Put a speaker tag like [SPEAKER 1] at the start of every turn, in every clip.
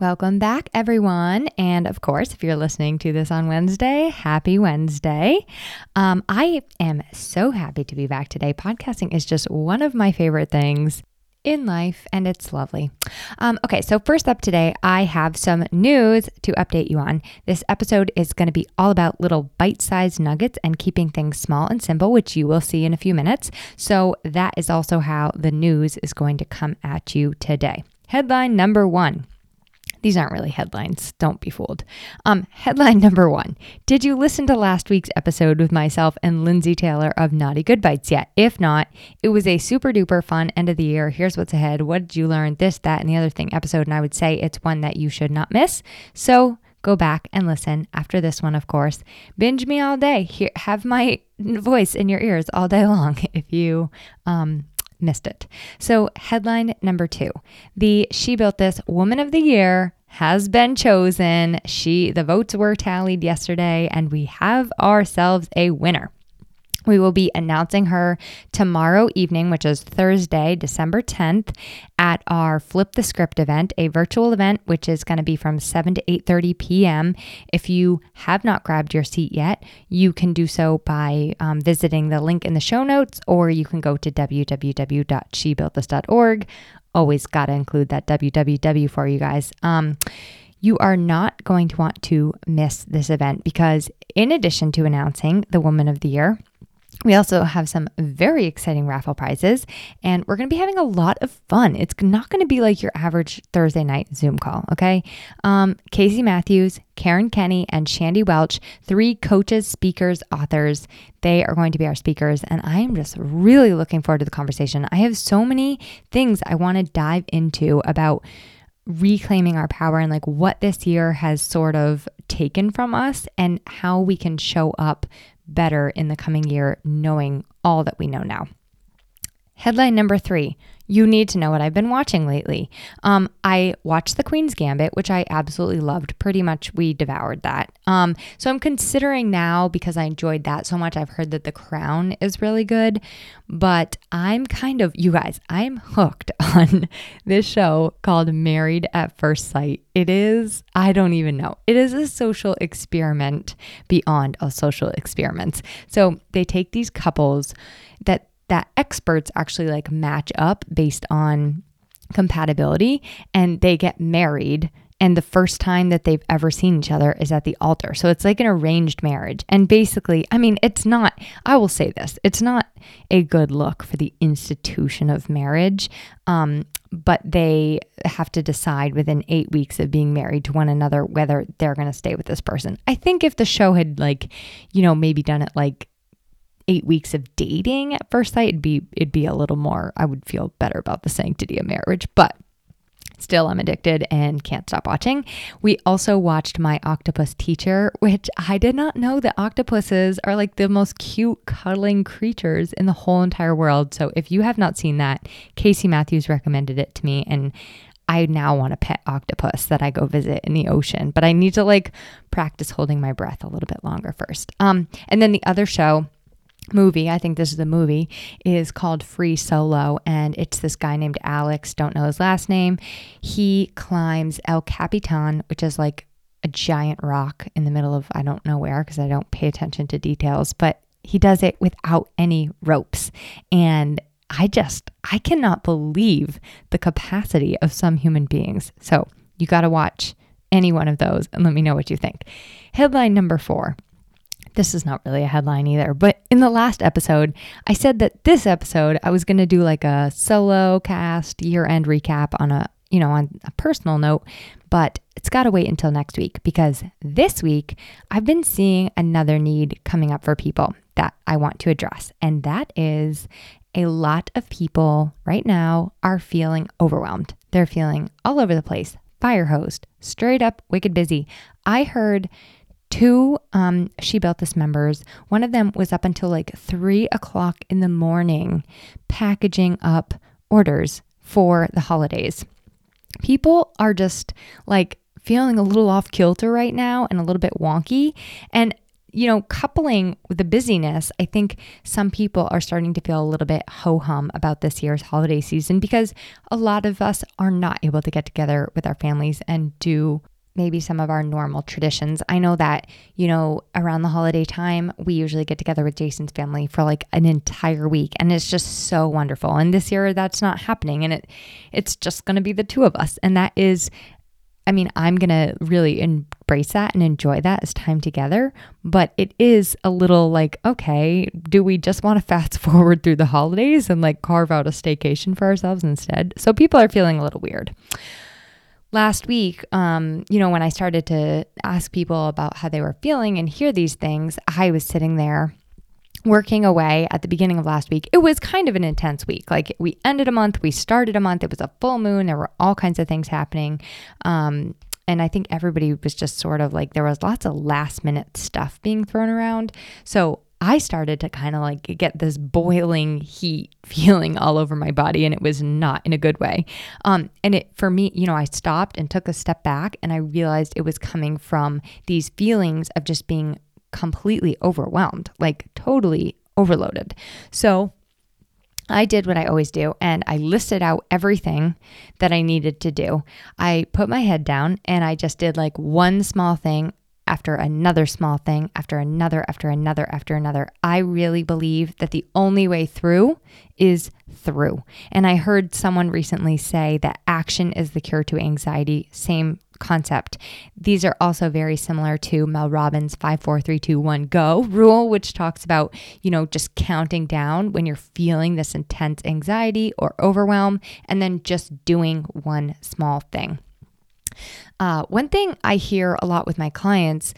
[SPEAKER 1] Welcome back, everyone. And of course, if you're listening to this on Wednesday, happy Wednesday. Um, I am so happy to be back today. Podcasting is just one of my favorite things in life, and it's lovely. Um, okay, so first up today, I have some news to update you on. This episode is going to be all about little bite sized nuggets and keeping things small and simple, which you will see in a few minutes. So, that is also how the news is going to come at you today. Headline number one these aren't really headlines. Don't be fooled. Um, headline number one Did you listen to last week's episode with myself and Lindsay Taylor of Naughty Good Bites yet? If not, it was a super duper fun end of the year. Here's what's ahead. What did you learn? This, that, and the other thing episode. And I would say it's one that you should not miss. So go back and listen after this one, of course. Binge me all day. Here, have my voice in your ears all day long if you um, missed it. So, headline number two the She Built This Woman of the Year has been chosen. She the votes were tallied yesterday and we have ourselves a winner. We will be announcing her tomorrow evening, which is Thursday, December 10th, at our Flip the Script event, a virtual event which is going to be from 7 to 8:30 p.m. If you have not grabbed your seat yet, you can do so by um, visiting the link in the show notes, or you can go to www.shebuiltthis.org. Always got to include that www for you guys. Um, you are not going to want to miss this event because, in addition to announcing the Woman of the Year, we also have some very exciting raffle prizes, and we're going to be having a lot of fun. It's not going to be like your average Thursday night Zoom call, okay? Um, Casey Matthews, Karen Kenny, and Shandy Welch, three coaches, speakers, authors, they are going to be our speakers, and I am just really looking forward to the conversation. I have so many things I want to dive into about reclaiming our power and like what this year has sort of taken from us and how we can show up better in the coming year, knowing all that we know now. Headline number three you need to know what I've been watching lately. Um, I watched The Queen's Gambit, which I absolutely loved. Pretty much, we devoured that. Um, so I'm considering now because I enjoyed that so much. I've heard that The Crown is really good, but I'm kind of, you guys, I'm hooked on this show called Married at First Sight. It is, I don't even know, it is a social experiment beyond a social experiments. So they take these couples that that experts actually like match up based on compatibility and they get married and the first time that they've ever seen each other is at the altar. So it's like an arranged marriage. And basically, I mean, it's not, I will say this, it's not a good look for the institution of marriage. Um, but they have to decide within eight weeks of being married to one another whether they're going to stay with this person. I think if the show had, like, you know, maybe done it like eight weeks of dating at first sight, it'd be it'd be a little more. I would feel better about the sanctity of marriage, but Still, I'm addicted and can't stop watching. We also watched My Octopus Teacher, which I did not know that octopuses are like the most cute, cuddling creatures in the whole entire world. So, if you have not seen that, Casey Matthews recommended it to me, and I now want a pet octopus that I go visit in the ocean, but I need to like practice holding my breath a little bit longer first. Um, and then the other show movie, I think this is the movie, is called Free Solo. And it's this guy named Alex, don't know his last name. He climbs El Capitan, which is like a giant rock in the middle of I don't know where because I don't pay attention to details, but he does it without any ropes. And I just, I cannot believe the capacity of some human beings. So you got to watch any one of those and let me know what you think. Headline number four this is not really a headline either, but in the last episode, I said that this episode I was going to do like a solo cast year end recap on a, you know, on a personal note, but it's got to wait until next week because this week I've been seeing another need coming up for people that I want to address, and that is a lot of people right now are feeling overwhelmed. They're feeling all over the place, fire hosed, straight up wicked busy. I heard two um, She Built This members. One of them was up until like three o'clock in the morning packaging up orders for the holidays. People are just like feeling a little off kilter right now and a little bit wonky. And you know, coupling with the busyness, I think some people are starting to feel a little bit ho hum about this year's holiday season because a lot of us are not able to get together with our families and do maybe some of our normal traditions. I know that, you know, around the holiday time, we usually get together with Jason's family for like an entire week and it's just so wonderful. And this year that's not happening and it it's just going to be the two of us and that is I mean, I'm going to really embrace that and enjoy that as time together, but it is a little like, okay, do we just want to fast forward through the holidays and like carve out a staycation for ourselves instead? So people are feeling a little weird last week, um, you know, when I started to ask people about how they were feeling and hear these things, I was sitting there working away at the beginning of last week. It was kind of an intense week. Like we ended a month, we started a month. It was a full moon. There were all kinds of things happening. Um, and I think everybody was just sort of like there was lots of last minute stuff being thrown around. So I started to kind of like get this boiling heat feeling all over my body, and it was not in a good way. Um, and it for me, you know, I stopped and took a step back, and I realized it was coming from these feelings of just being completely overwhelmed, like totally overloaded. So I did what I always do and I listed out everything that I needed to do. I put my head down and I just did like one small thing after another small thing, after another, after another, after another. I really believe that the only way through is through. And I heard someone recently say that action is the cure to anxiety. Same concept. These are also very similar to Mel Robbins' 5 4 3 2 1 go rule, which talks about, you know, just counting down when you're feeling this intense anxiety or overwhelm, and then just doing one small thing. Uh, one thing I hear a lot with my clients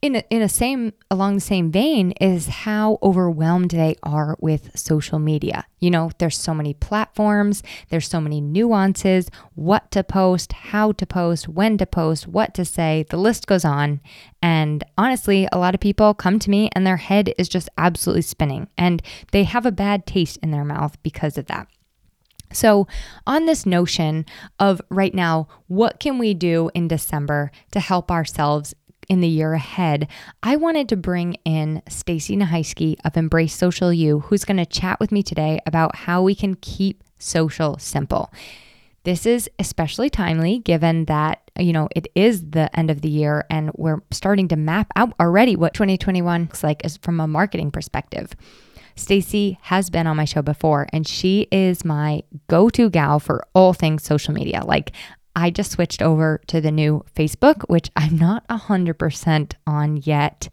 [SPEAKER 1] in a, in a same along the same vein is how overwhelmed they are with social media. You know, there's so many platforms, there's so many nuances, what to post, how to post, when to post, what to say, the list goes on. And honestly, a lot of people come to me and their head is just absolutely spinning and they have a bad taste in their mouth because of that. So, on this notion of right now, what can we do in December to help ourselves in the year ahead, I wanted to bring in Stacy Naheisky of Embrace Social You, who's going to chat with me today about how we can keep social simple. This is especially timely given that, you know, it is the end of the year and we're starting to map out already what 2021 looks like as from a marketing perspective. Stacy has been on my show before and she is my go-to gal for all things social media. Like I just switched over to the new Facebook, which I'm not 100% on yet.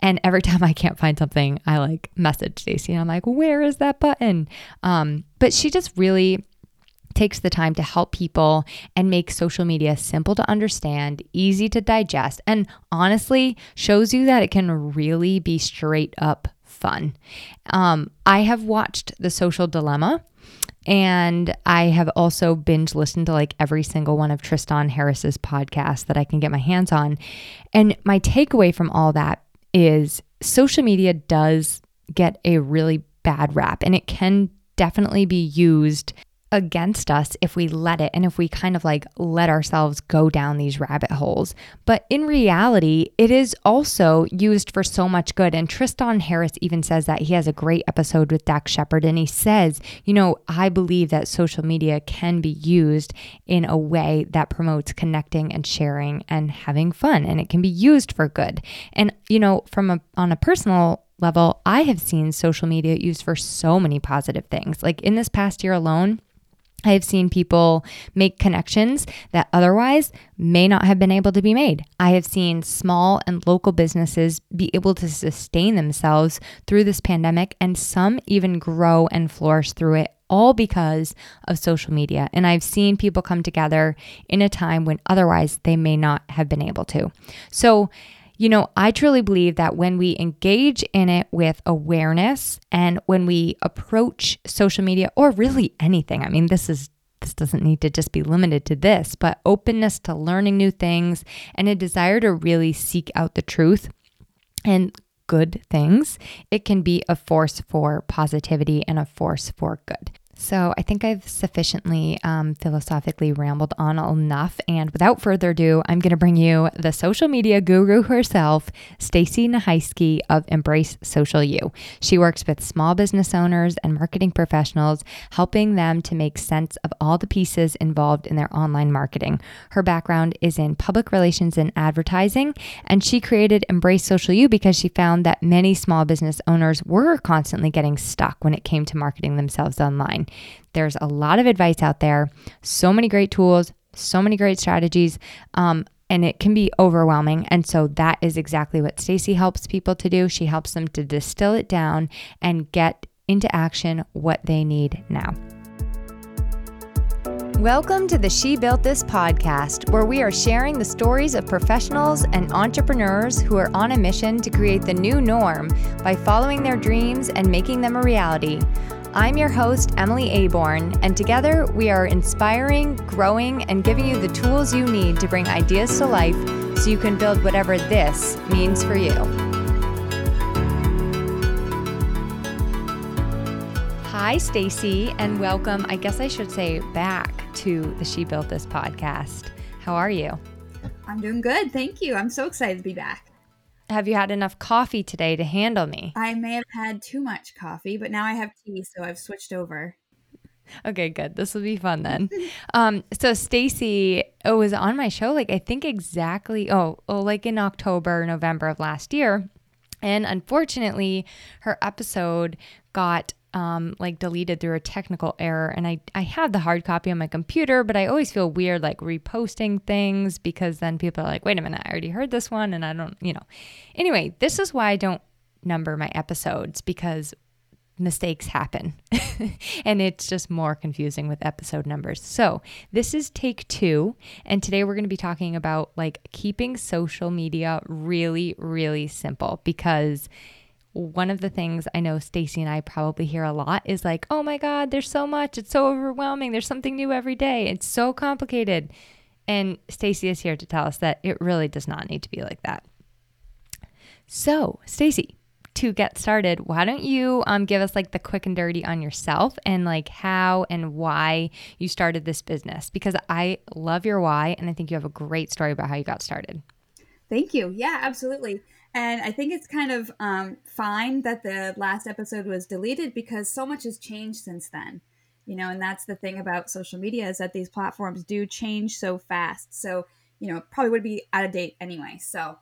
[SPEAKER 1] And every time I can't find something, I like message Stacy and I'm like, where is that button? Um, but she just really takes the time to help people and make social media simple to understand, easy to digest, and honestly shows you that it can really be straight up fun. Um, I have watched The Social Dilemma. And I have also binge listened to like every single one of Tristan Harris's podcasts that I can get my hands on. And my takeaway from all that is social media does get a really bad rap and it can definitely be used against us if we let it and if we kind of like let ourselves go down these rabbit holes. But in reality, it is also used for so much good. And Tristan Harris even says that he has a great episode with Dax Shepard. And he says, you know, I believe that social media can be used in a way that promotes connecting and sharing and having fun. And it can be used for good. And, you know, from a on a personal level, I have seen social media used for so many positive things. Like in this past year alone, I have seen people make connections that otherwise may not have been able to be made. I have seen small and local businesses be able to sustain themselves through this pandemic, and some even grow and flourish through it, all because of social media. And I've seen people come together in a time when otherwise they may not have been able to. So, you know, I truly believe that when we engage in it with awareness and when we approach social media or really anything, I mean, this is this doesn't need to just be limited to this, but openness to learning new things and a desire to really seek out the truth and good things, it can be a force for positivity and a force for good. So I think I've sufficiently um, philosophically rambled on enough. And without further ado, I'm going to bring you the social media guru herself, Stacy Nahiski of Embrace Social You. She works with small business owners and marketing professionals, helping them to make sense of all the pieces involved in their online marketing. Her background is in public relations and advertising, and she created Embrace Social You because she found that many small business owners were constantly getting stuck when it came to marketing themselves online. There's a lot of advice out there, so many great tools, so many great strategies. Um, and it can be overwhelming. And so that is exactly what Stacy helps people to do. She helps them to distill it down and get into action what they need now. Welcome to the She Built This podcast, where we are sharing the stories of professionals and entrepreneurs who are on a mission to create the new norm by following their dreams and making them a reality. I'm your host, Emily Aborn, and together we are inspiring, growing, and giving you the tools you need to bring ideas to life so you can build whatever this means for you. Hi, Stacy, and welcome. I guess I should say back to the She Built This podcast. How are you?
[SPEAKER 2] I'm doing good. Thank you. I'm so excited to be back.
[SPEAKER 1] Have you had enough coffee today to handle me?
[SPEAKER 2] I may have had too much coffee, but now I have tea, so I've switched over.
[SPEAKER 1] Okay, good. This will be fun then. um, so Stacy oh, was on my show, like I think exactly oh, oh, like in October, November of last year. And unfortunately, her episode got um, like deleted through a technical error. And I, I have the hard copy on my computer, but I always feel weird like reposting things because then people are like, wait a minute, I already heard this one and I don't, you know. Anyway, this is why I don't number my episodes because mistakes happen and it's just more confusing with episode numbers. So, this is take 2 and today we're going to be talking about like keeping social media really really simple because one of the things I know Stacy and I probably hear a lot is like, "Oh my god, there's so much. It's so overwhelming. There's something new every day. It's so complicated." And Stacy is here to tell us that it really does not need to be like that. So, Stacy, to get started, why don't you um, give us like the quick and dirty on yourself and like how and why you started this business? Because I love your why and I think you have a great story about how you got started.
[SPEAKER 2] Thank you. Yeah, absolutely. And I think it's kind of um, fine that the last episode was deleted because so much has changed since then. You know, and that's the thing about social media is that these platforms do change so fast. So, you know, probably would be out of date anyway. So,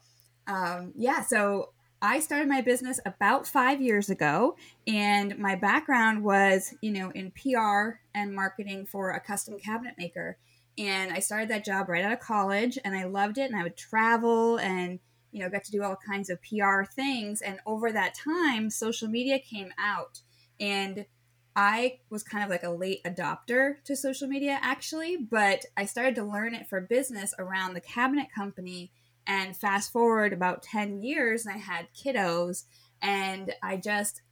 [SPEAKER 2] um, yeah, so I started my business about five years ago, and my background was, you know, in PR and marketing for a custom cabinet maker. And I started that job right out of college, and I loved it. And I would travel and you know, got to do all kinds of PR things. And over that time, social media came out. And I was kind of like a late adopter to social media, actually, but I started to learn it for business around the cabinet company. And fast forward about 10 years, and I had kiddos, and I just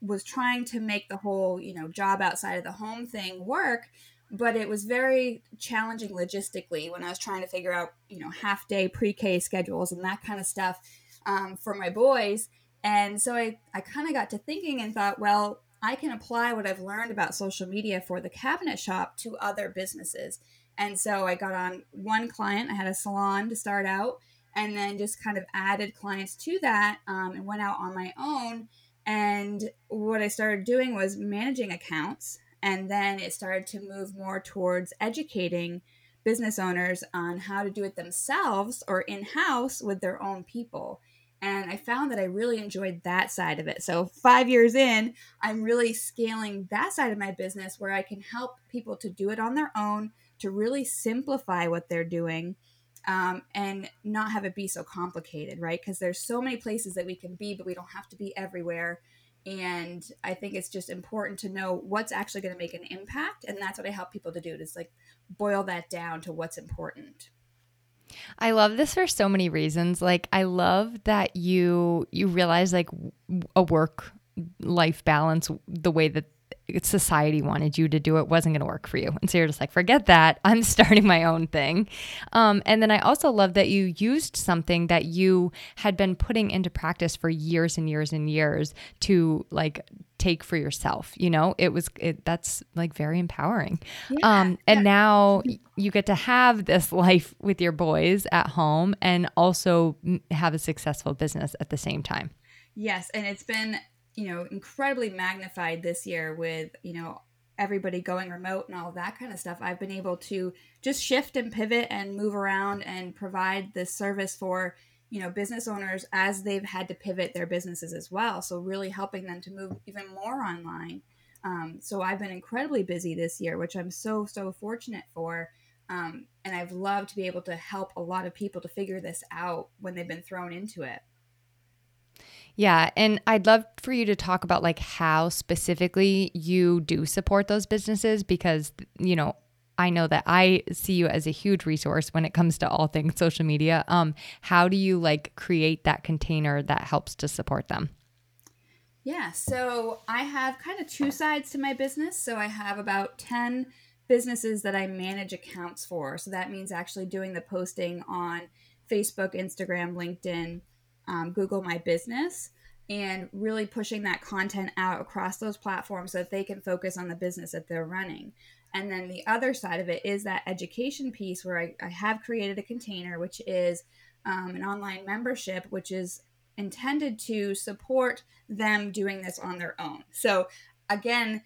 [SPEAKER 2] was trying to make the whole, you know, job outside of the home thing work but it was very challenging logistically when I was trying to figure out, you know, half day pre K schedules and that kind of stuff um, for my boys. And so I, I kind of got to thinking and thought, well, I can apply what I've learned about social media for the cabinet shop to other businesses. And so I got on one client, I had a salon to start out, and then just kind of added clients to that um, and went out on my own. And what I started doing was managing accounts and then it started to move more towards educating business owners on how to do it themselves or in house with their own people. And I found that I really enjoyed that side of it. So, five years in, I'm really scaling that side of my business where I can help people to do it on their own, to really simplify what they're doing. Um, and not have it be so complicated, right? Because there's so many places that we can be, but we don't have to be everywhere and i think it's just important to know what's actually going to make an impact and that's what i help people to do is like boil that down to what's important
[SPEAKER 1] I love this for so many reasons. Like I love that you you realize like a work life balance the way that society wanted you to do it wasn't going to work for you. And so you're just like, forget that. I'm starting my own thing. Um, and then I also love that you used something that you had been putting into practice for years and years and years to like take for yourself you know it was it, that's like very empowering yeah, um and yeah. now you get to have this life with your boys at home and also have a successful business at the same time
[SPEAKER 2] yes and it's been you know incredibly magnified this year with you know everybody going remote and all that kind of stuff i've been able to just shift and pivot and move around and provide this service for you know business owners as they've had to pivot their businesses as well. So really helping them to move even more online. Um, so i've been incredibly busy this year which i'm so so fortunate for. Um, and i've loved to be able to help a lot of people to figure this out when they've been thrown into it
[SPEAKER 1] yeah, and I'd love for you to talk about like how specifically you do support those businesses because you know, I know that I see you as a huge resource when it comes to all things social media. Um, how do you like create that container that helps to support them?
[SPEAKER 2] Yeah, so I have kind of two sides to my business. So I have about 10 businesses that I manage accounts for. So that means actually doing the posting on Facebook, Instagram, LinkedIn, um, Google My Business, and really pushing that content out across those platforms so that they can focus on the business that they're running. And then the other side of it is that education piece where I, I have created a container, which is um, an online membership, which is intended to support them doing this on their own. So, again,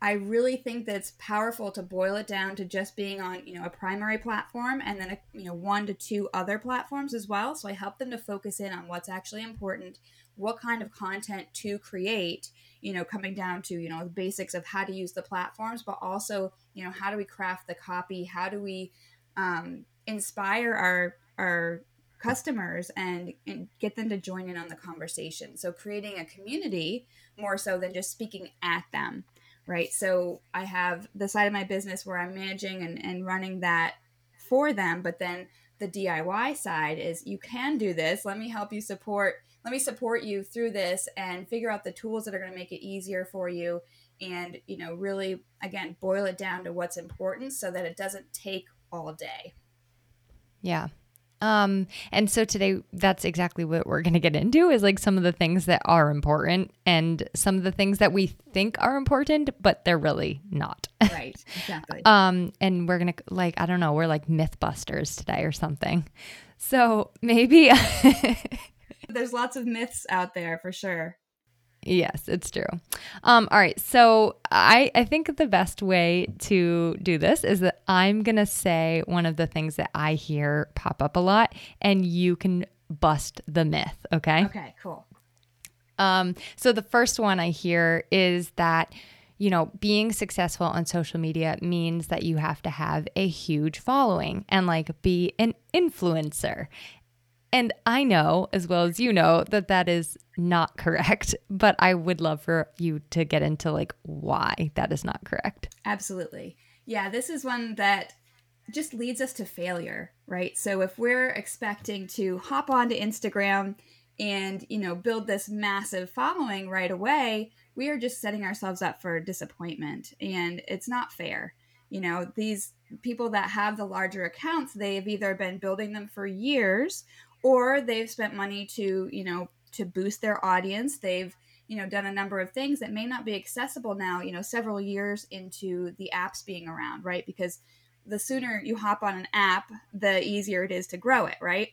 [SPEAKER 2] I really think that it's powerful to boil it down to just being on, you know, a primary platform and then, a, you know, one to two other platforms as well. So I help them to focus in on what's actually important, what kind of content to create, you know, coming down to, you know, the basics of how to use the platforms, but also, you know, how do we craft the copy? How do we um, inspire our, our customers and, and get them to join in on the conversation? So creating a community more so than just speaking at them, right? So I have the side of my business where I'm managing and, and running that for them, but then the DIY side is you can do this. Let me help you support let me support you through this and figure out the tools that are going to make it easier for you and you know really again boil it down to what's important so that it doesn't take all day
[SPEAKER 1] yeah um and so today that's exactly what we're going to get into is like some of the things that are important and some of the things that we think are important but they're really not.
[SPEAKER 2] Right exactly.
[SPEAKER 1] Um and we're going to like i don't know we're like mythbusters today or something. So maybe
[SPEAKER 2] There's lots of myths out there for sure.
[SPEAKER 1] Yes, it's true. Um, all right. So I, I think the best way to do this is that I'm going to say one of the things that I hear pop up a lot, and you can bust the myth. Okay.
[SPEAKER 2] Okay, cool.
[SPEAKER 1] Um, so the first one I hear is that, you know, being successful on social media means that you have to have a huge following and like be an influencer. And I know, as well as you know, that that is not correct, but I would love for you to get into like why that is not correct.
[SPEAKER 2] Absolutely. Yeah, this is one that just leads us to failure, right? So if we're expecting to hop onto Instagram and, you know, build this massive following right away, we are just setting ourselves up for disappointment and it's not fair. You know, these people that have the larger accounts, they've either been building them for years or they've spent money to you know to boost their audience. They've you know done a number of things that may not be accessible now you know several years into the apps being around right? Because the sooner you hop on an app the easier it is to grow it right?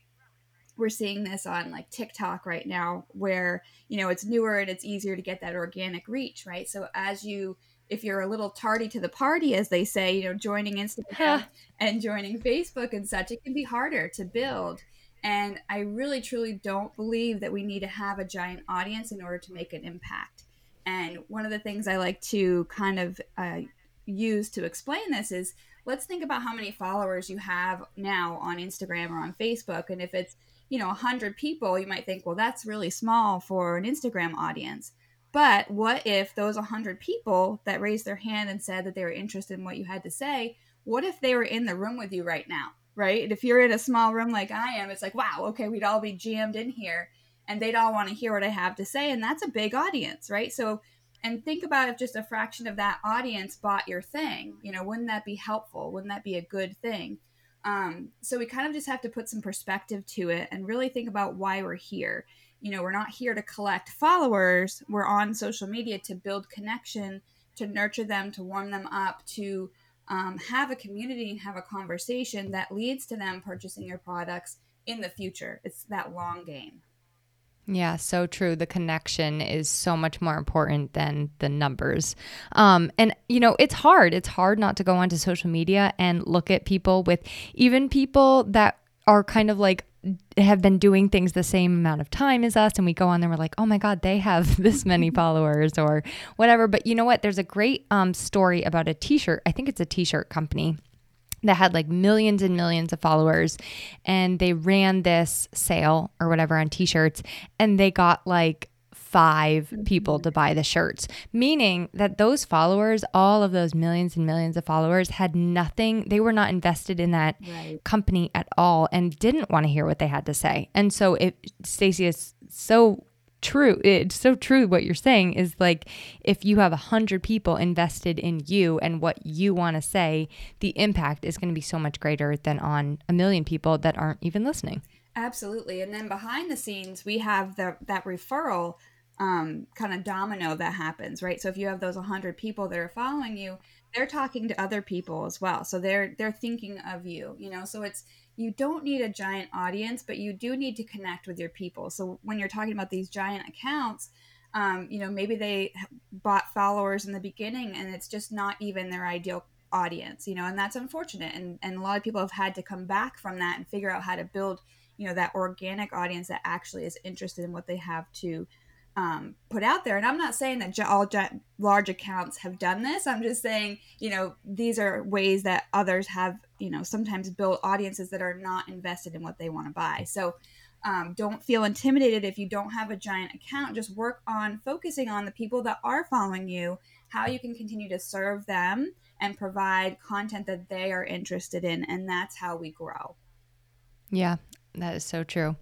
[SPEAKER 2] We're seeing this on like TikTok right now where you know it's newer and it's easier to get that organic reach right? So as you if you're a little tardy to the party as they say you know joining Instagram and joining Facebook and such it can be harder to build and I really, truly don't believe that we need to have a giant audience in order to make an impact. And one of the things I like to kind of uh, use to explain this is let's think about how many followers you have now on Instagram or on Facebook. And if it's, you know, 100 people, you might think, well, that's really small for an Instagram audience. But what if those 100 people that raised their hand and said that they were interested in what you had to say, what if they were in the room with you right now? Right? And if you're in a small room like I am, it's like, wow, okay, we'd all be jammed in here and they'd all want to hear what I have to say. And that's a big audience, right? So, and think about if just a fraction of that audience bought your thing you know wouldn't that be helpful wouldn't that be a good thing um, so we kind of just have to put some perspective to it and really think about why we're here you know we're not here to collect followers we're on social media to build connection to nurture them to warm them up to um, have a community and have a conversation that leads to them purchasing your products in the future it's that long game
[SPEAKER 1] yeah, so true. The connection is so much more important than the numbers. Um, and, you know, it's hard. It's hard not to go onto social media and look at people with even people that are kind of like have been doing things the same amount of time as us and we go on there we're like oh my god they have this many followers or whatever. But you know what? There's a great um, story about a t-shirt i think it's a t-shirt company that had like millions and millions of followers and they ran this sale or whatever on t-shirts and they got like five people mm-hmm. to buy the shirts, meaning that those followers, all of those millions and millions of followers, had nothing. They were not invested in that right. company at all and didn't want to hear what they had to say. And so, it, Stacy is so true. It's so true what you're saying is like if you have a hundred people invested in you and what you want to say, the impact is going to be so much greater than on a million people that aren't even listening.
[SPEAKER 2] Absolutely. And then behind the scenes, we have the that referral um, kind of domino that happens, right? So if you have those 100 people that are following you, they're talking to other people as well. So they're they're thinking of you, you know. So it's you don't need a giant audience, but you do need to connect with your people. So when you're talking about these giant accounts, um, you know, maybe they bought followers in the beginning and it's just not even their ideal audience, you know, and that's unfortunate. And, and a lot of people have had to come back from that and figure out how to build, you know, that organic audience that actually is interested in what they have to um, put out there. And I'm not saying that all large accounts have done this. I'm just saying, you know, these are ways that others have, you know, sometimes built audiences that are not invested in what they want to buy. So um, don't feel intimidated if you don't have a giant account. Just work on focusing on the people that are following you, how you can continue to serve them and provide content that they are interested in. And that's how we grow.
[SPEAKER 1] Yeah, that is so true.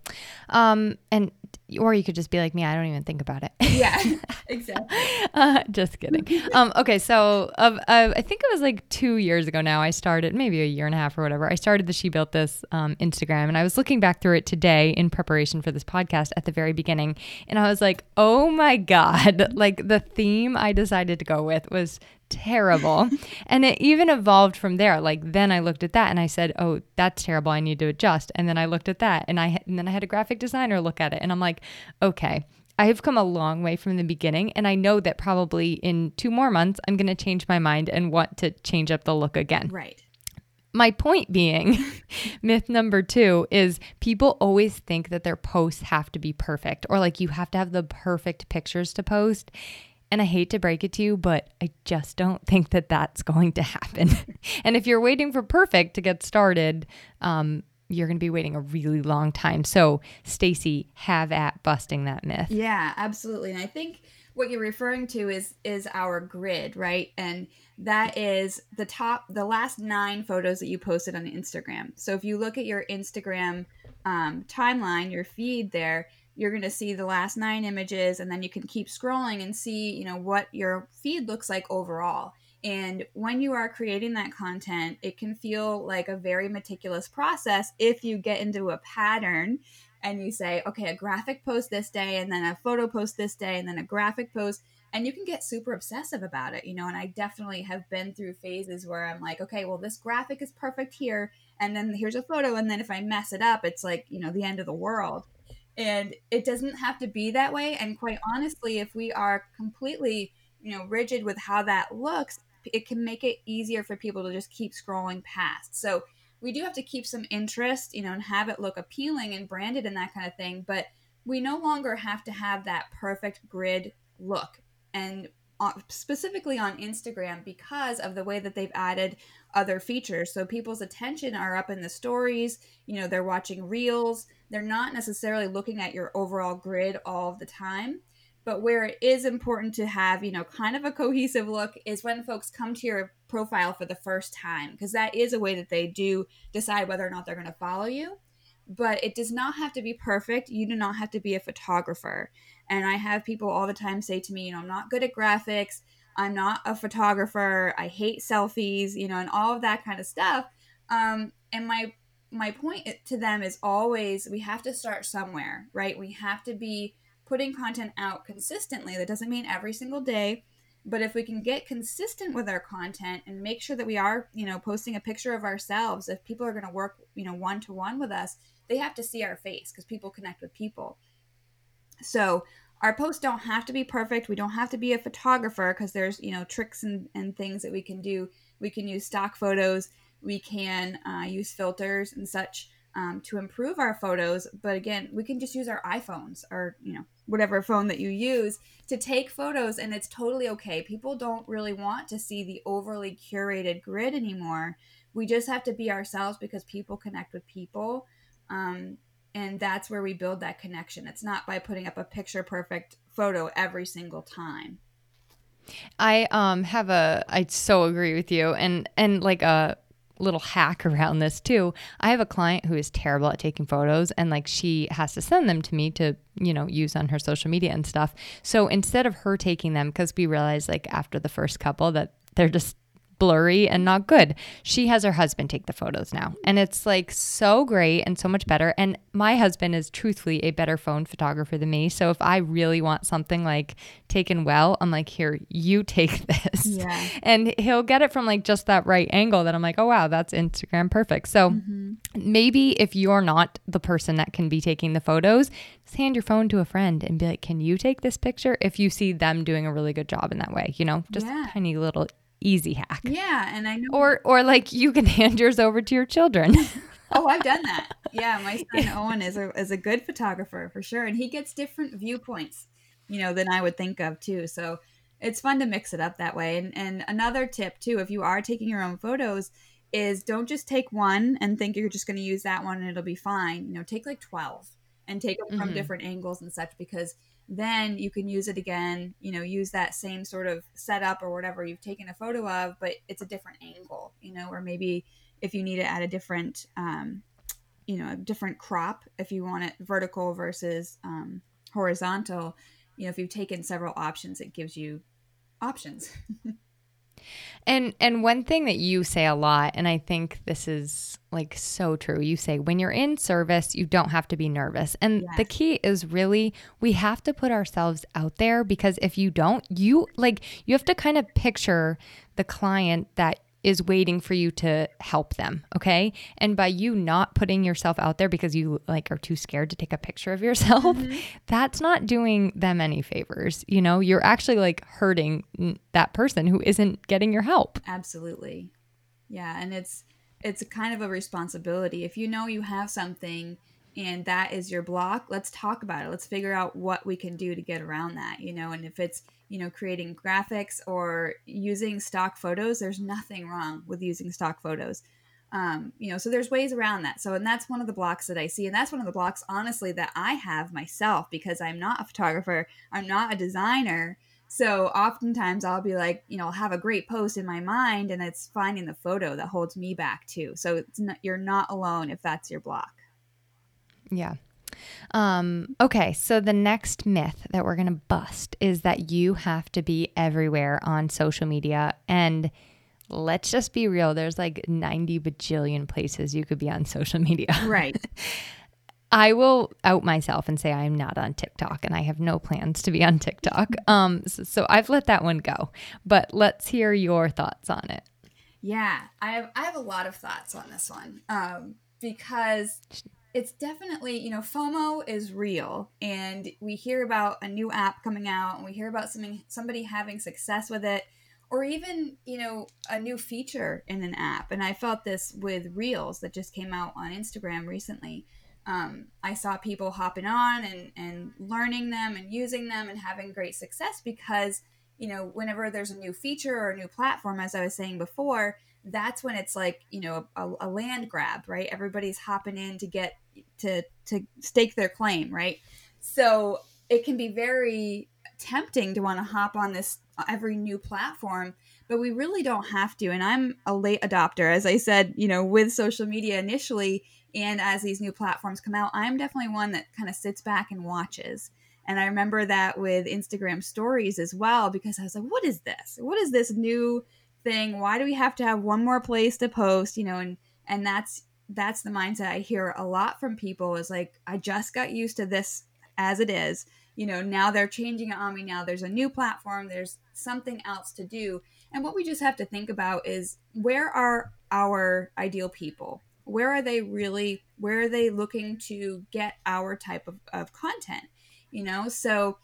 [SPEAKER 1] Um, and or you could just be like me. I don't even think about it.
[SPEAKER 2] Yeah, exactly. uh,
[SPEAKER 1] just kidding. um, okay, so uh, uh, I think it was like two years ago now. I started maybe a year and a half or whatever. I started the She Built This um, Instagram, and I was looking back through it today in preparation for this podcast at the very beginning, and I was like, oh my god! Like the theme I decided to go with was terrible. and it even evolved from there. Like then I looked at that and I said, "Oh, that's terrible. I need to adjust." And then I looked at that and I and then I had a graphic designer look at it and I'm like, "Okay, I have come a long way from the beginning, and I know that probably in two more months, I'm going to change my mind and want to change up the look again.
[SPEAKER 2] Right.
[SPEAKER 1] My point being, myth number two is people always think that their posts have to be perfect or like you have to have the perfect pictures to post. And I hate to break it to you, but I just don't think that that's going to happen. and if you're waiting for perfect to get started, um, you're going to be waiting a really long time. So, Stacy, have at busting that myth.
[SPEAKER 2] Yeah, absolutely. And I think what you're referring to is is our grid, right? And that is the top, the last nine photos that you posted on Instagram. So if you look at your Instagram um, timeline, your feed there, you're going to see the last nine images and then you can keep scrolling and see you know what your feed looks like overall and when you are creating that content it can feel like a very meticulous process if you get into a pattern and you say okay a graphic post this day and then a photo post this day and then a graphic post and you can get super obsessive about it you know and i definitely have been through phases where i'm like okay well this graphic is perfect here and then here's a photo and then if i mess it up it's like you know the end of the world. And it doesn't have to be that way and quite honestly if we are completely you know rigid with how that looks it can make it easier for people to just keep scrolling past so we do have to keep some interest you know and have it look appealing and branded and that kind of thing but we no longer have to have that perfect grid look and specifically on Instagram because of the way that they've added other features. So people's attention are up in the stories, you know, they're watching reels, they're not necessarily looking at your overall grid all the time. But where it is important to have, you know, kind of a cohesive look is when folks come to your profile for the first time, because that is a way that they do decide whether or not they're going to follow you. but it does not have to be perfect. You do not have to be a photographer. And I have people all the time say to me, you know, I'm not good at graphics. I'm not a photographer. I hate selfies, you know, and all of that kind of stuff. Um, and my my point to them is always we have to start somewhere, right? We have to be putting content out consistently. That doesn't mean every single day, but if we can get consistent with our content and make sure that we are, you know, posting a picture of ourselves, if people are going to work, you know, one to one with us, they have to see our face because people connect with people. So our posts don't have to be perfect. We don't have to be a photographer because there's, you know, tricks and, and things that we can do. We can use stock photos. We can uh, use filters and such um, to improve our photos. But again, we can just use our iPhones or, you know, whatever phone that you use to take photos and it's totally okay. People don't really want to see the overly curated grid anymore. We just have to be ourselves because people connect with people. Um, and that's where we build that connection. It's not by putting up a picture perfect photo every single time.
[SPEAKER 1] I um have a I so agree with you and and like a little hack around this too. I have a client who is terrible at taking photos and like she has to send them to me to, you know, use on her social media and stuff. So instead of her taking them cuz we realized like after the first couple that they're just blurry and not good. She has her husband take the photos now. And it's like so great and so much better. And my husband is truthfully a better phone photographer than me. So if I really want something like taken well, I'm like, here, you take this. Yeah. And he'll get it from like just that right angle that I'm like, oh, wow, that's Instagram perfect. So mm-hmm. maybe if you're not the person that can be taking the photos, just hand your phone to a friend and be like, can you take this picture? If you see them doing a really good job in that way, you know, just yeah. tiny little easy hack.
[SPEAKER 2] Yeah, and I know
[SPEAKER 1] or or like you can hand yours over to your children.
[SPEAKER 2] oh, I've done that. Yeah, my son yeah. Owen is a is a good photographer for sure, and he gets different viewpoints, you know, than I would think of too. So it's fun to mix it up that way. And and another tip too, if you are taking your own photos, is don't just take one and think you're just going to use that one and it'll be fine. You know, take like twelve and take them from mm-hmm. different angles and such because then you can use it again you know use that same sort of setup or whatever you've taken a photo of but it's a different angle you know or maybe if you need it at a different um, you know a different crop if you want it vertical versus um, horizontal you know if you've taken several options it gives you options
[SPEAKER 1] And and one thing that you say a lot and I think this is like so true. You say when you're in service, you don't have to be nervous. And yes. the key is really we have to put ourselves out there because if you don't, you like you have to kind of picture the client that is waiting for you to help them, okay? And by you not putting yourself out there because you like are too scared to take a picture of yourself, mm-hmm. that's not doing them any favors. You know, you're actually like hurting that person who isn't getting your help.
[SPEAKER 2] Absolutely. Yeah, and it's it's kind of a responsibility. If you know you have something and that is your block, let's talk about it. Let's figure out what we can do to get around that, you know, and if it's you know creating graphics or using stock photos there's nothing wrong with using stock photos. Um, you know so there's ways around that. So and that's one of the blocks that i see and that's one of the blocks honestly that i have myself because i'm not a photographer i'm not a designer. So oftentimes i'll be like you know i'll have a great post in my mind and it's finding the photo that holds me back too. So it's not, you're not alone if that's your block
[SPEAKER 1] yeah um, okay, so the next myth that we're going to bust is that you have to be everywhere on social media. And let's just be real, there's like 90 bajillion places you could be on social media.
[SPEAKER 2] Right.
[SPEAKER 1] I will out myself and say I am not on TikTok and I have no plans to be on TikTok. Um, so, so I've let that one go. But let's hear your thoughts on it.
[SPEAKER 2] Yeah, I have I have a lot of thoughts on this one. Um, because it's definitely you know FOMO is real, and we hear about a new app coming out, and we hear about something somebody having success with it, or even you know a new feature in an app. And I felt this with Reels that just came out on Instagram recently. Um, I saw people hopping on and and learning them and using them and having great success because you know whenever there's a new feature or a new platform, as I was saying before that's when it's like you know a, a, land grab right? Everybody's hopping in to get to to stake their claim right? So it can be very tempting to want to hop on this every new platform but we really don't have to and i'm a late adopter as i said you know with social media initially and as these new platforms come out i'm definitely one that kind of sits back and watches. And i remember that with instagram stories as well because i was like what is this? What is this new thing. Why do we have to have one more place to post you know and and that's that's the mindset i hear a lot from people is like i just got used to this as it is. You know now they're changing it on me. Now there's a new platform. There's something else to do. And what we just have to think about is where are our ideal people? Where are they really where are they looking to get our type of, of content? You know so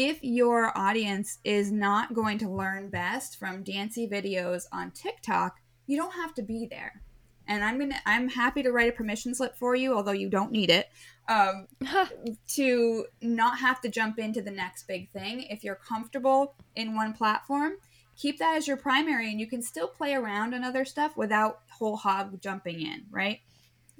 [SPEAKER 2] if your audience is not going to learn best from dancey videos on tiktok you don't have to be there. And i'm gonna i'm happy to write a permission slip for you although you don't need it um, to not have to jump into the next big thing. If you're comfortable in one platform keep that as your primary and you can still play around on other stuff without whole hog jumping in right?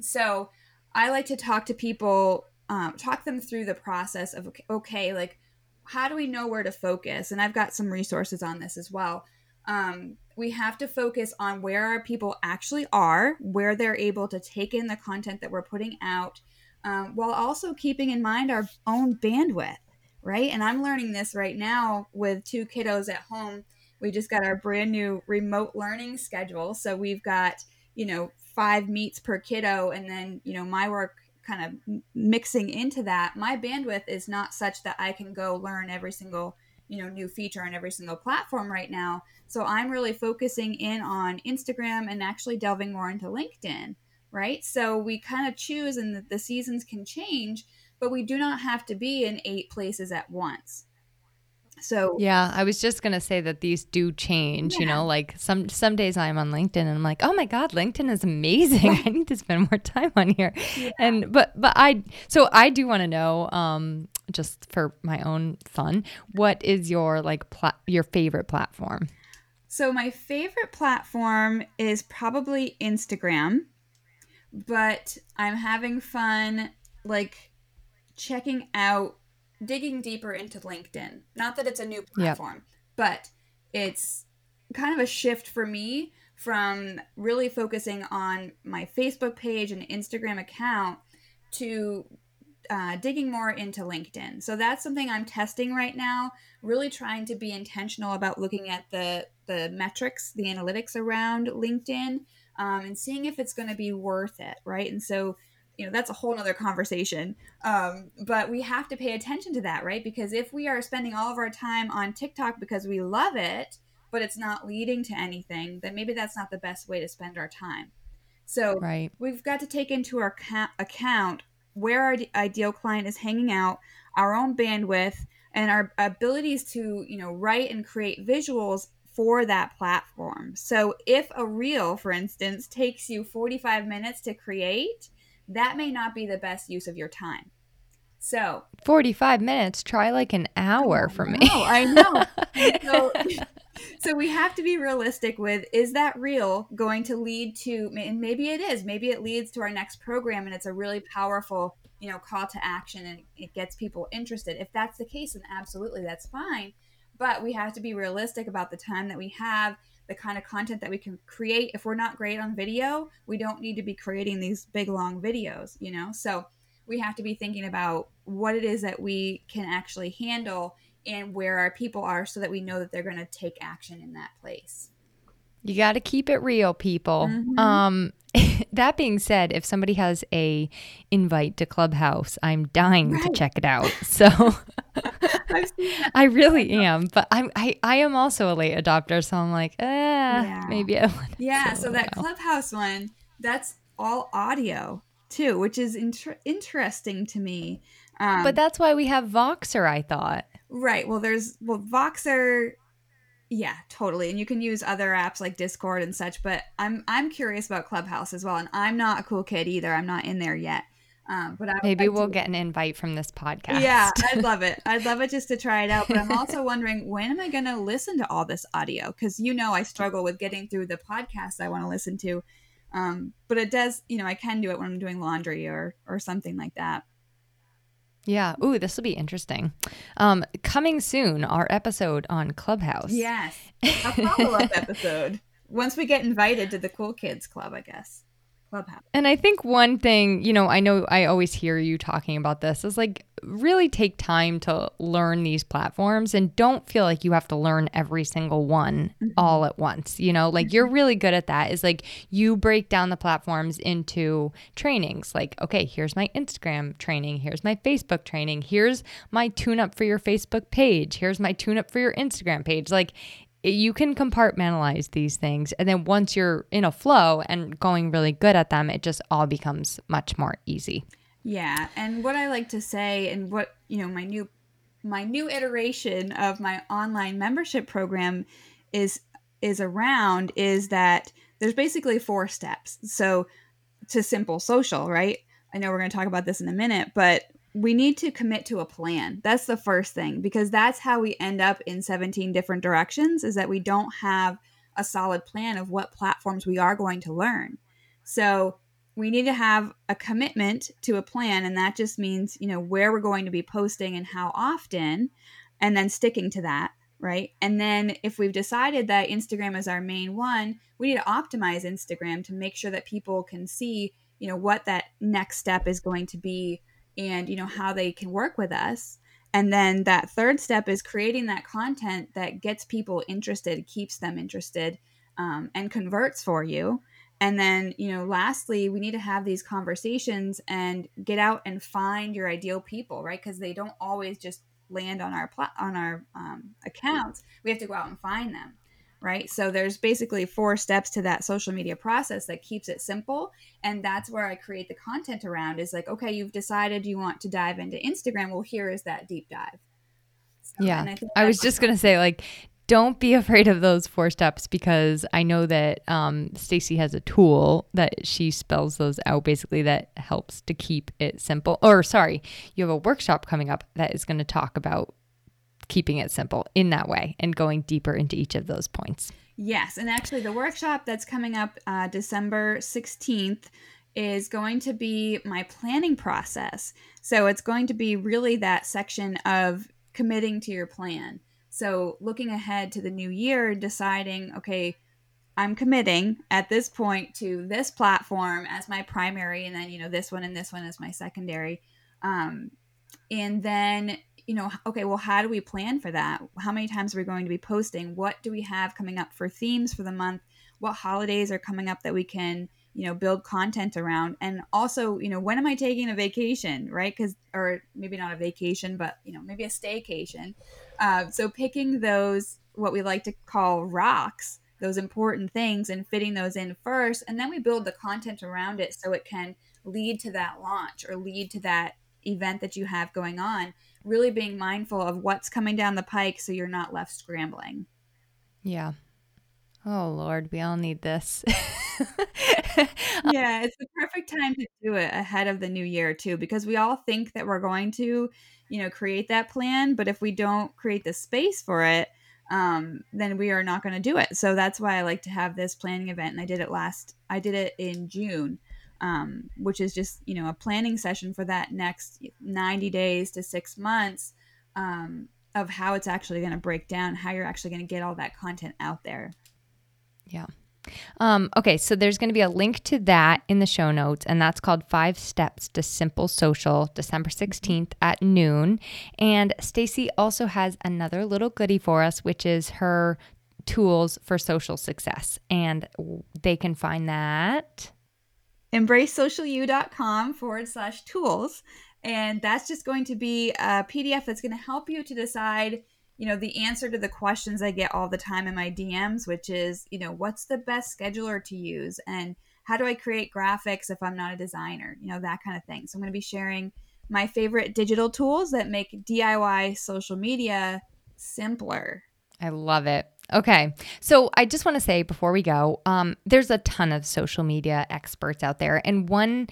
[SPEAKER 2] So i like to talk to people um, talk them through the process of okay, okay like how do we know where to focus and i've got some resources on this as well um, we have to focus on where our people actually are, where they're able to take in the content that we're putting out, um, while also keeping in mind our own bandwidth, right? And I'm learning this right now with two kiddos at home. We just got our brand new remote learning schedule. So we've got, you know, five meets per kiddo, and then, you know, my work kind of mixing into that. My bandwidth is not such that I can go learn every single you know new feature on every single platform right now so i'm really focusing in on instagram and actually delving more into linkedin right so we kind of choose and the, the seasons can change but we do not have to be in eight places at once so
[SPEAKER 1] yeah, I was just gonna say that these do change. Yeah. You know, like some some days I'm on LinkedIn and I'm like, oh my god, LinkedIn is amazing. I need to spend more time on here. Yeah. And but but I so I do want to know, um, just for my own fun, what is your like pla- your favorite platform?
[SPEAKER 2] So my favorite platform is probably Instagram, but I'm having fun like checking out digging deeper into LinkedIn. Not that it's a new platform, yep. but it's kind of a shift for me from really focusing on my Facebook page and Instagram account to uh, digging more into LinkedIn. So that's something I'm testing right now. Really trying to be intentional about looking at the the metrics, the analytics around LinkedIn, um, and seeing if it's going to be worth it, right? And so you know that's a whole nother conversation. Um, but we have to pay attention to that right? Because if we are spending all of our time on tiktok because we love it but it's not leading to anything then maybe that's not the best way to spend our time. So right. we've got to take into our ca- account where our ideal client is hanging out our own bandwidth and our abilities to you know write and create visuals for that platform. So if a reel for instance takes you 45 minutes to create that may not be the best use of your time. So
[SPEAKER 1] 45 minutes, try like an hour for me.
[SPEAKER 2] Oh, I know. so, so we have to be realistic with is that reel going to lead to and maybe it is, maybe it leads to our next program and it's a really powerful, you know, call to action and it gets people interested. If that's the case, then absolutely that's fine. But we have to be realistic about the time that we have the kind of content that we can create. If we're not great on video, we don't need to be creating these big long videos, you know? So we have to be thinking about what it is that we can actually handle and where our people are so that we know that they're going to take action in that place.
[SPEAKER 1] You got to keep it real, people. Mm-hmm. Um, that being said, if somebody has a invite to Clubhouse, I'm dying right. to check it out. So I really am, but I'm I, I am also a late adopter, so I'm like, eh, yeah. maybe I
[SPEAKER 2] want. Yeah, so that Clubhouse one, that's all audio too, which is inter- interesting to me.
[SPEAKER 1] Um, but that's why we have Voxer, I thought.
[SPEAKER 2] Right. Well, there's well Voxer yeah, totally. And you can use other apps like Discord and such, but I'm I'm curious about Clubhouse as well. And I'm not a cool kid either. I'm not in there yet. Um, but I,
[SPEAKER 1] maybe I we'll get an invite from this podcast.
[SPEAKER 2] Yeah, I'd love it. I'd love it just to try it out. But I'm also wondering when am I going to listen to all this audio? Because you know I struggle with getting through the podcast I want to listen to. Um, but it does, you know, I can do it when I'm doing laundry or or something like that.
[SPEAKER 1] Yeah. Ooh, this will be interesting. Um, coming soon, our episode on Clubhouse.
[SPEAKER 2] Yes. A follow up episode. Once we get invited to the Cool Kids Club, I guess. Clubhouse.
[SPEAKER 1] And I think one thing, you know, I know I always hear you talking about this is like really take time to learn these platforms and don't feel like you have to learn every single one mm-hmm. all at once. You know, like mm-hmm. you're really good at that. Is like you break down the platforms into trainings. Like, okay, here's my Instagram training, here's my Facebook training, here's my tune up for your Facebook page, here's my tune up for your Instagram page. Like you can compartmentalize these things and then once you're in a flow and going really good at them it just all becomes much more easy.
[SPEAKER 2] Yeah and what i like to say and what you know my new my new iteration of my online membership program is is around is that there's basically four steps. So to simple social right? I know we're going to talk about this in a minute but we need to commit to a plan. That's the first thing because that's how we end up in 17 different directions is that we don't have a solid plan of what platforms we are going to learn. So, we need to have a commitment to a plan and that just means, you know, where we're going to be posting and how often and then sticking to that, right? And then if we've decided that Instagram is our main one, we need to optimize Instagram to make sure that people can see, you know, what that next step is going to be and you know how they can work with us. And then that third step is creating that content that gets people interested keeps them interested um, and converts for you. And then you know lastly we need to have these conversations and get out and find your ideal people right? Because they don't always just land on our on our um, accounts. We have to go out and find them right? So there's basically four steps to that social media process that keeps it simple. And that's where I create the content around is like, okay, you've decided you want to dive into Instagram. Well, here is that deep dive.
[SPEAKER 1] So, yeah. I, I was just going to say, like, don't be afraid of those four steps because I know that um, Stacy has a tool that she spells those out basically that helps to keep it simple. Or, sorry, you have a workshop coming up that is going to talk about keeping it simple in that way and going deeper into each of those points.
[SPEAKER 2] Yes. And actually, the workshop that's coming up uh, December 16th is going to be my planning process. So it's going to be really that section of committing to your plan. So looking ahead to the new year, deciding, okay, I'm committing at this point to this platform as my primary, and then, you know, this one and this one as my secondary. Um, and then you know, okay, well, how do we plan for that? How many times are we going to be posting? What do we have coming up for themes for the month? What holidays are coming up that we can, you know, build content around? And also, you know, when am I taking a vacation, right? Because, or maybe not a vacation, but, you know, maybe a staycation. Uh, so picking those, what we like to call rocks, those important things, and fitting those in first. And then we build the content around it so it can lead to that launch or lead to that event that you have going on really being mindful of what's coming down the pike so you're not left scrambling.
[SPEAKER 1] Yeah. Oh Lord, we all need this.
[SPEAKER 2] yeah, it's the perfect time to do it ahead of the new year too because we all think that we're going to, you know, create that plan, but if we don't create the space for it, um, then we are not going to do it. So that's why I like to have this planning event and I did it last I did it in June um, which is just you know a planning session for that next 90 days to six months um, of how it's actually going to break down how you're actually going to get all that content out there
[SPEAKER 1] yeah um, okay, so there's going to be a link to that in the show notes, and that's called Five Steps to Simple Social, December 16th at noon. And Stacy also has another little goodie for us, which is her tools for social success. And they can find that
[SPEAKER 2] embracesocialyou.com forward slash tools. And that's just going to be a PDF that's going to help you to decide, you know, the answer to the questions I get all the time in my DMs, which is, you know, what's the best scheduler to use? And how do I create graphics if I'm not a designer? You know, that kind of thing. So I'm going to be sharing my favorite digital tools that make DIY social media simpler.
[SPEAKER 1] I love it. Okay. So I just want to say before we go, um, there's a ton of social media experts out there. And one,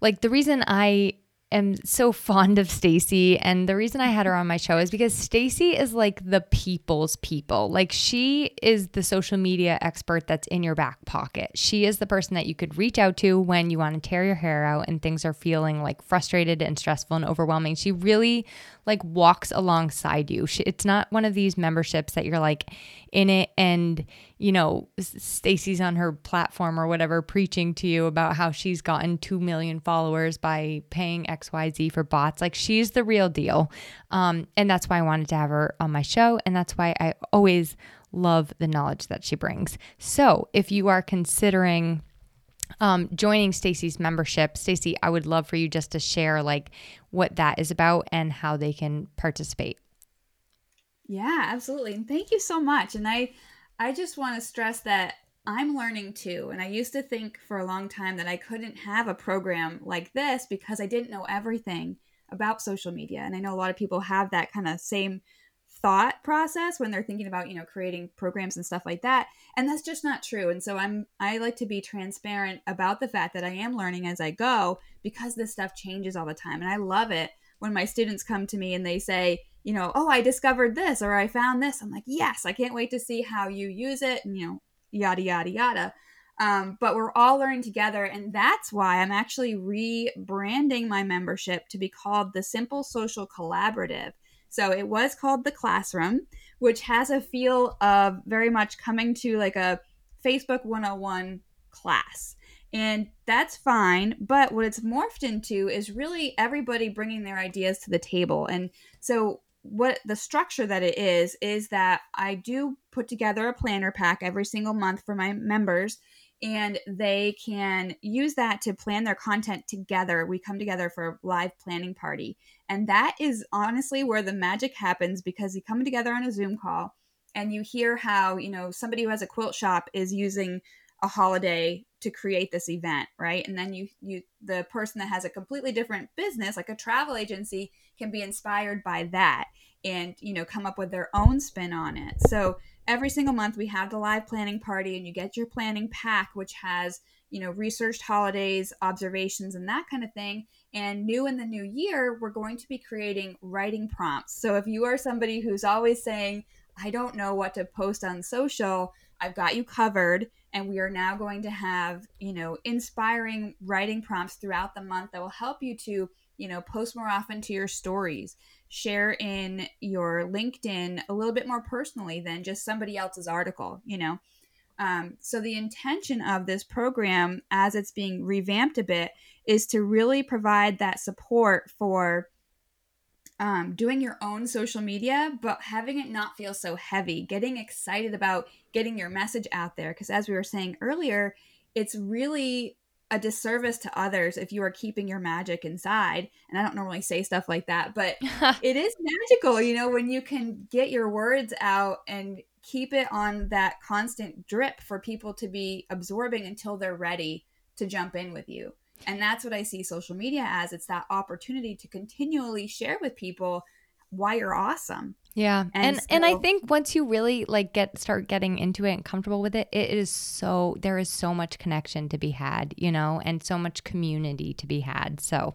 [SPEAKER 1] like the reason I am so fond of Stacy and the reason I had her on my show is because Stacy is like the people's people. Like she is the social media expert that's in your back pocket. She is the person that you could reach out to when you want to tear your hair out and things are feeling like frustrated and stressful and overwhelming. She really like walks alongside you. It's not one of these memberships that you're like in it and you know Stacy's on her platform or whatever preaching to you about how she's gotten 2 million followers by paying XYZ for bots. Like she's the real deal. Um, and that's why I wanted to have her on my show and that's why I always love the knowledge that she brings. So, if you are considering um, joining Stacy's membership, Stacy, I would love for you just to share like what that is about and how they can participate.
[SPEAKER 2] Yeah, absolutely. And thank you so much. And I I just want to stress that I'm learning too. And I used to think for a long time that I couldn't have a program like this because I didn't know everything about social media. And I know a lot of people have that kind of same thought process when they're thinking about, you know, creating programs and stuff like that. And that's just not true. And so I'm I like to be transparent about the fact that I am learning as I go because this stuff changes all the time. And I love it when my students come to me and they say, you know, oh, I discovered this or I found this. I'm like, yes, I can't wait to see how you use it and, you know, yada, yada, yada. Um, but we're all learning together. And that's why I'm actually rebranding my membership to be called the Simple Social Collaborative. So it was called the Classroom, which has a feel of very much coming to like a Facebook 101 class. And that's fine. But what it's morphed into is really everybody bringing their ideas to the table. And so, what the structure that it is, is that I do put together a planner pack every single month for my members. And they can use that to plan their content together. We come together for a live planning party. And that is honestly where the magic happens because you come together on a Zoom call and you hear how, you know, somebody who has a quilt shop is using a holiday to create this event right? And then you you the person that has a completely different business like a travel agency can be inspired by that and you know come up with their own spin on it. So every single month we have the live planning party and you get your planning pack which has you know researched holidays observations and that kind of thing and new in the new year we're going to be creating writing prompts. So if you are somebody who's always saying i don't know what to post on social i've got you covered and we are now going to have you know inspiring writing prompts throughout the month that will help you to you know post more often to your stories. Share in your linkedin a little bit more personally than just somebody else's article you know? Um, so the intention of this program as it's being revamped a bit is to really provide that support for um, doing your own social media, but having it not feel so heavy, getting excited about getting your message out there. Because as we were saying earlier, it's really a disservice to others if you are keeping your magic inside. And I don't normally say stuff like that, but it is magical, you know, when you can get your words out and keep it on that constant drip for people to be absorbing until they're ready to jump in with you. And that's what I see social media as. It's that opportunity to continually share with people why you're awesome.
[SPEAKER 1] Yeah. And and, so, and I think once you really like get start getting into it and comfortable with it, it is so there is so much connection to be had, you know, and so much community to be had. So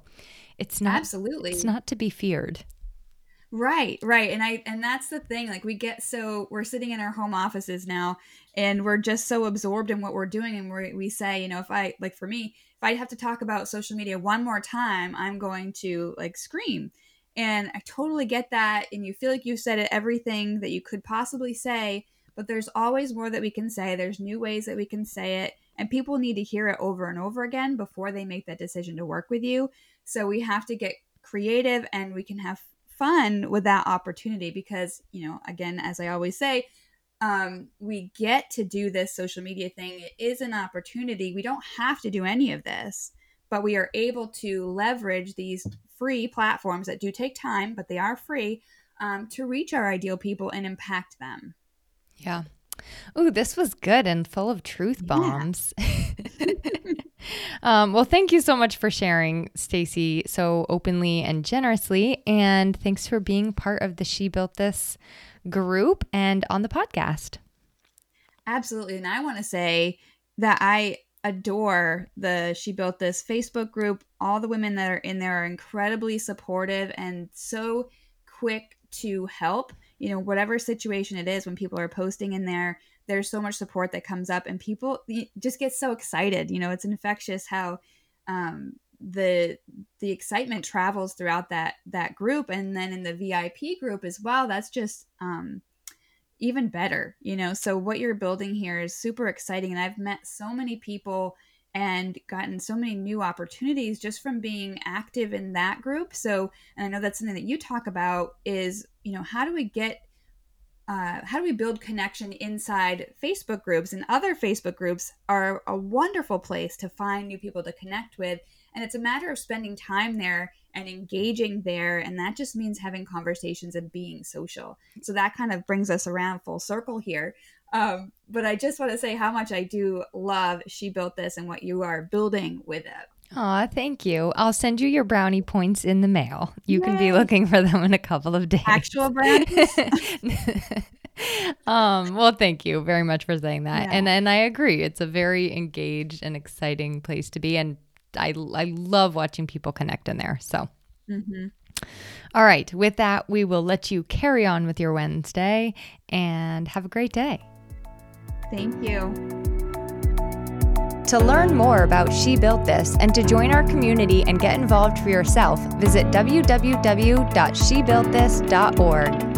[SPEAKER 1] it's not
[SPEAKER 2] Absolutely.
[SPEAKER 1] It's not to be feared.
[SPEAKER 2] Right, right. And I and that's the thing. Like we get so we're sitting in our home offices now and we're just so absorbed in what we're doing and we we say, you know, if I like for me, I have to talk about social media one more time, I'm going to like scream. And I totally get that and you feel like you've said everything that you could possibly say, but there's always more that we can say. There's new ways that we can say it and people need to hear it over and over again before they make that decision to work with you. So we have to get creative and we can have fun with that opportunity because, you know, again, as I always say, um, we get to do this social media thing. It is an opportunity. We don't have to do any of this, but we are able to leverage these free platforms that do take time, but they are free um, to reach our ideal people and impact them.
[SPEAKER 1] Yeah. Oh, this was good and full of truth bombs. Yeah. um, well, thank you so much for sharing, Stacy, so openly and generously. And thanks for being part of the She Built This group and on the podcast.
[SPEAKER 2] Absolutely. And I want to say that I adore the She Built This Facebook group. All the women that are in there are incredibly supportive and so quick to help. You know, whatever situation it is, when people are posting in there, there's so much support that comes up, and people just get so excited. You know, it's infectious how um, the the excitement travels throughout that that group, and then in the VIP group as well. That's just um, even better, you know. So what you're building here is super exciting and I've met so many people and gotten so many new opportunities just from being active in that group. So, and I know that's something that you talk about is, you know, how do we get uh, how do we build connection inside Facebook groups? And other Facebook groups are a wonderful place to find new people to connect with. And it's a matter of spending time there and engaging there. And that just means having conversations and being social. So that kind of brings us around full circle here. Um, but I just want to say how much I do love She Built This and what you are building with it.
[SPEAKER 1] Aw, thank you. I'll send you your brownie points in the mail. You Yay. can be looking for them in a couple of days.
[SPEAKER 2] Actual brownies?
[SPEAKER 1] um, well, thank you very much for saying that. Yeah. And and I agree. It's a very engaged and exciting place to be. And I, I love watching people connect in there. So, mm-hmm. All right. With that, we will let you carry on with your Wednesday and have a great day.
[SPEAKER 2] Thank you.
[SPEAKER 1] To learn more about She Built This and to join our community and get involved for yourself, visit www.shebuiltthis.org.